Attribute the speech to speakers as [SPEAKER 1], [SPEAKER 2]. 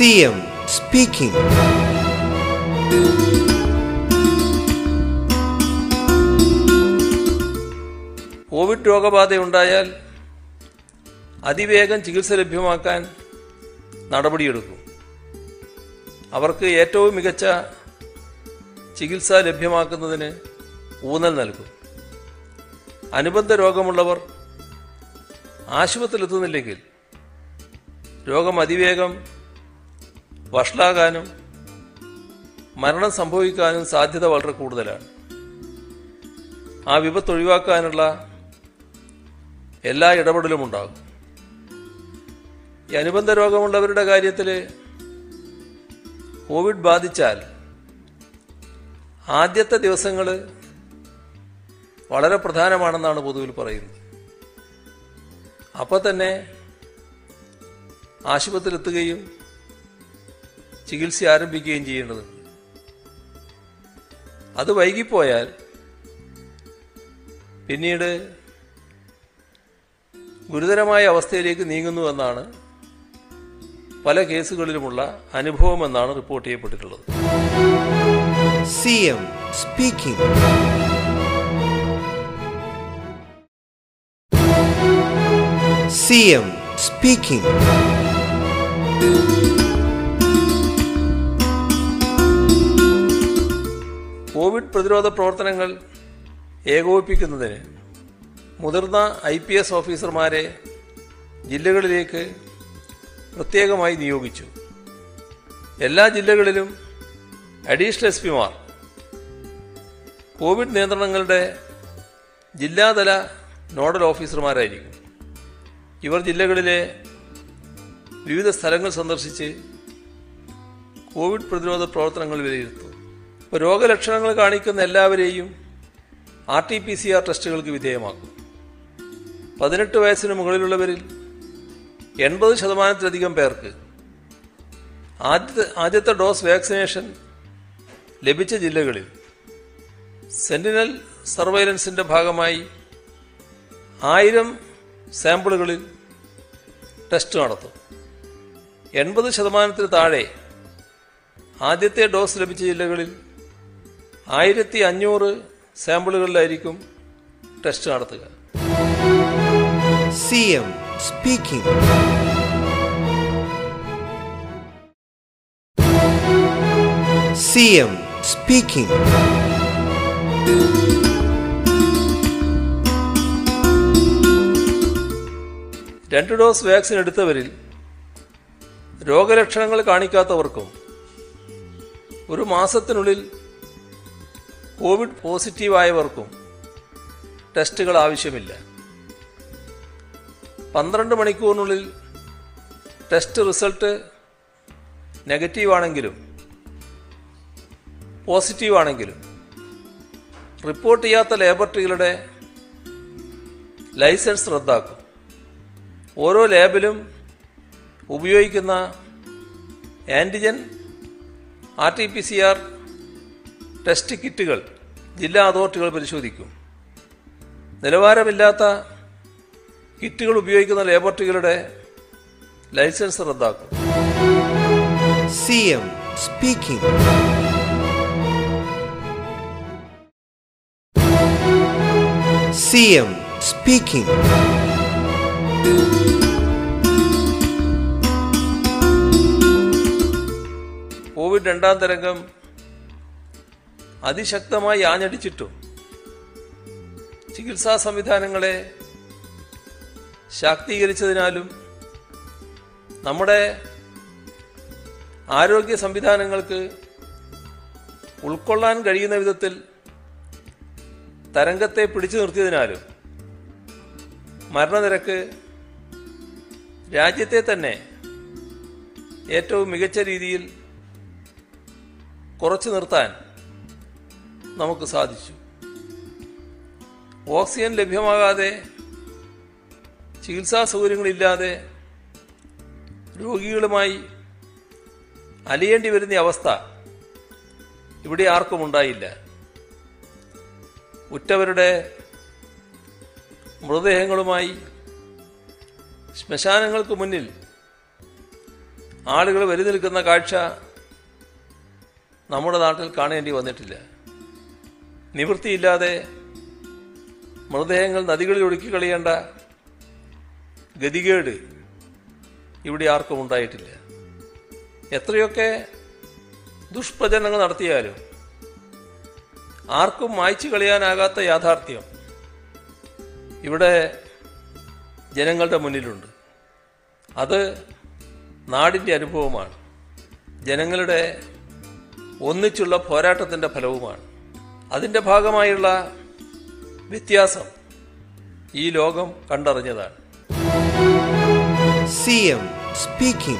[SPEAKER 1] CM speaking
[SPEAKER 2] Covid രോഗബാധയുണ്ടായാൽ അതിവേഗം ചികിത്സ ലഭ്യമാക്കാൻ നടപടിയെടുക്കും. അവർക്ക് ഏറ്റവും മികച്ച ചികിത്സ ലഭ്യമാക്കുന്നതിന് ഊന്നൽ നൽകും. അനുബന്ധ രോഗമുള്ളവർ ആശുപത്രിയിലെത്തുന്നില്ലെങ്കിൽ രോഗം അതിവേഗം വഷളാകാനും മരണം സംഭവിക്കാനും സാധ്യത വളരെ കൂടുതലാണ്. ആ വിപത്ത് ഒഴിവാക്കാനുള്ള എല്ലാ ഇടപെടലും ഉണ്ടാകും. ഈ അനുബന്ധ രോഗമുള്ളവരുടെ കാര്യത്തിൽ കോവിഡ് ബാധിച്ചാൽ ആദ്യത്തെ ദിവസങ്ങൾ വളരെ പ്രധാനമാണെന്നാണ് പൊതുവിൽ പറയുന്നത്. അപ്പോൾ തന്നെ ആശുപത്രിയിലെത്തുകയും ചികിത്സ ആരംഭിക്കുകയും ചെയ്യേണ്ടത് അത് വൈകിപ്പോയാൽ പിന്നീട് ഗുരുതരമായ അവസ്ഥയിലേക്ക് നീങ്ങുന്നു എന്നാണ് പല കേസുകളിലുമുള്ള അനുഭവമെന്നാണ് റിപ്പോർട്ട് ചെയ്യപ്പെട്ടിട്ടുള്ളത്
[SPEAKER 1] CM speaking. CM speaking.
[SPEAKER 2] Covid പ്രതിരോധ പ്രവർത്തനങ്ങൾ ഏകോപിപ്പിക്കുന്നതിന് മുതിർന്ന ഐ പി എസ് ഓഫീസർമാരെ ജില്ലകളിലേക്ക് പ്രത്യേകമായി നിയോഗിച്ചു. എല്ലാ ജില്ലകളിലും അഡീഷണൽ എസ് പിമാർ കോവിഡ് നിയന്ത്രണങ്ങളുടെ ജില്ലാതല നോഡൽ ഓഫീസർമാരായിരിക്കും. ഇവർ ജില്ലകളിലെ വിവിധ സ്ഥലങ്ങൾ സന്ദർശിച്ച് കോവിഡ് പ്രതിരോധ പ്രവർത്തനങ്ങൾ വിലയിരുത്തും. ഇപ്പോൾ രോഗലക്ഷണങ്ങൾ കാണിക്കുന്ന എല്ലാവരെയും R T P C R ടെസ്റ്റുകൾക്ക് വിധേയമാക്കും. പതിനെട്ട് വയസ്സിന് മുകളിലുള്ളവരിൽ എൺപത് ശതമാനത്തിലധികം പേർക്ക് ആദ്യത്തെ ആദ്യത്തെ ഡോസ് വാക്സിനേഷൻ ലഭിച്ച ജില്ലകളിൽ സെന്റിനൽ സർവൈലൻസിന്റെ ഭാഗമായി ആയിരം സാമ്പിളുകളിൽ ടെസ്റ്റ് നടത്തും. എൺപത് ശതമാനത്തിന് താഴെ ആദ്യത്തെ ഡോസ് ലഭിച്ച ജില്ലകളിൽ ആയിരത്തി അഞ്ഞൂറ് സാമ്പിളുകളിലായിരിക്കും ടെസ്റ്റ് നടത്തുക.
[SPEAKER 1] C M speaking. C M speaking.
[SPEAKER 2] രണ്ട് ഡോസ് വാക്സിൻ എടുത്തവരിൽ രോഗലക്ഷണങ്ങൾ കാണിക്കാത്തവർക്കും ഒരു മാസത്തിനുള്ളിൽ കോവിഡ് പോസിറ്റീവായവർക്കും ടെസ്റ്റുകൾ ആവശ്യമില്ല. പന്ത്രണ്ട് മണിക്കൂറിനുള്ളിൽ ടെസ്റ്റ് റിസൾട്ട് നെഗറ്റീവാണെങ്കിലും പോസിറ്റീവാണെങ്കിലും റിപ്പോർട്ട് ചെയ്യാത്ത ലാബറട്ടറികളുടെ ലൈസൻസ് റദ്ദാക്കും. ഓരോ ലാബിലും ഉപയോഗിക്കുന്ന antigen R T P C R test കിറ്റുകൾ ജില്ലാ അതോറിറ്റികൾ പരിശോധിക്കും. നിലവാരമില്ലാത്ത കിറ്റുകൾ ഉപയോഗിക്കുന്ന ലേബോറട്ടറികളുടെ ലൈസൻസ് റദ്ദാക്കും.
[SPEAKER 1] C M speaking. C M speaking.
[SPEAKER 2] Covid രണ്ടാം തരംഗം അതിശക്തമായി ആഞ്ഞടിച്ചിട്ടു. ചികിത്സാ സംവിധാനങ്ങളെ ശാക്തീകരിച്ചതിനാലും നമ്മുടെ ആരോഗ്യ സംവിധാനങ്ങൾക്ക് ഉൾക്കൊള്ളാൻ കഴിയുന്ന വിധത്തിൽ തരംഗത്തെ പിടിച്ചു നിർത്തിയതിനാലും മരണനിരക്ക് രാജ്യത്തെ തന്നെ ഏറ്റവും മികച്ച രീതിയിൽ കുറച്ചു നിർത്താൻ നമുക്ക് സാധിച്ചു. ഓക്സിജൻ ലഭ്യമാകാതെ ചികിത്സാ സൗകര്യങ്ങളില്ലാതെ രോഗികളുമായി അലിയേണ്ടി വരുന്ന അവസ്ഥ ഇവിടെ ആർക്കും ഉണ്ടായില്ല. ഉറ്റവരുടെ മൃതദേഹങ്ങളുമായി ശ്മശാനങ്ങൾക്ക് മുന്നിൽ ആളുകൾ വരി നിൽക്കുന്ന കാഴ്ച നമ്മുടെ നാട്ടിൽ കാണേണ്ടി വന്നിട്ടില്ല. നിവൃത്തിയില്ലാതെ മൃതദേഹങ്ങൾ നദികളിൽ ഒഴുക്കി കളയേണ്ട ഗതികേട് ഇവിടെ ആർക്കും ഉണ്ടായിട്ടില്ല. എത്രയൊക്കെ ദുഷ്പ്രചരണങ്ങൾ നടത്തിയാലും ആർക്കും മായ്ച്ചു കളയാനാകാത്ത യാഥാർത്ഥ്യം ഇവിടെ ജനങ്ങളുടെ മുന്നിലുണ്ട്. അത് നാടിന്റെ അനുഭവമാണ്. ജനങ്ങളുടെ ഒന്നിച്ചുള്ള പോരാട്ടത്തിന്റെ ഫലവുമാണ്. അതിന്റെ ഭാഗമായുള്ള വ്യത്യാസം ഈ ലോകം കണ്ടറിഞ്ഞതാണ്
[SPEAKER 1] സി എം speaking.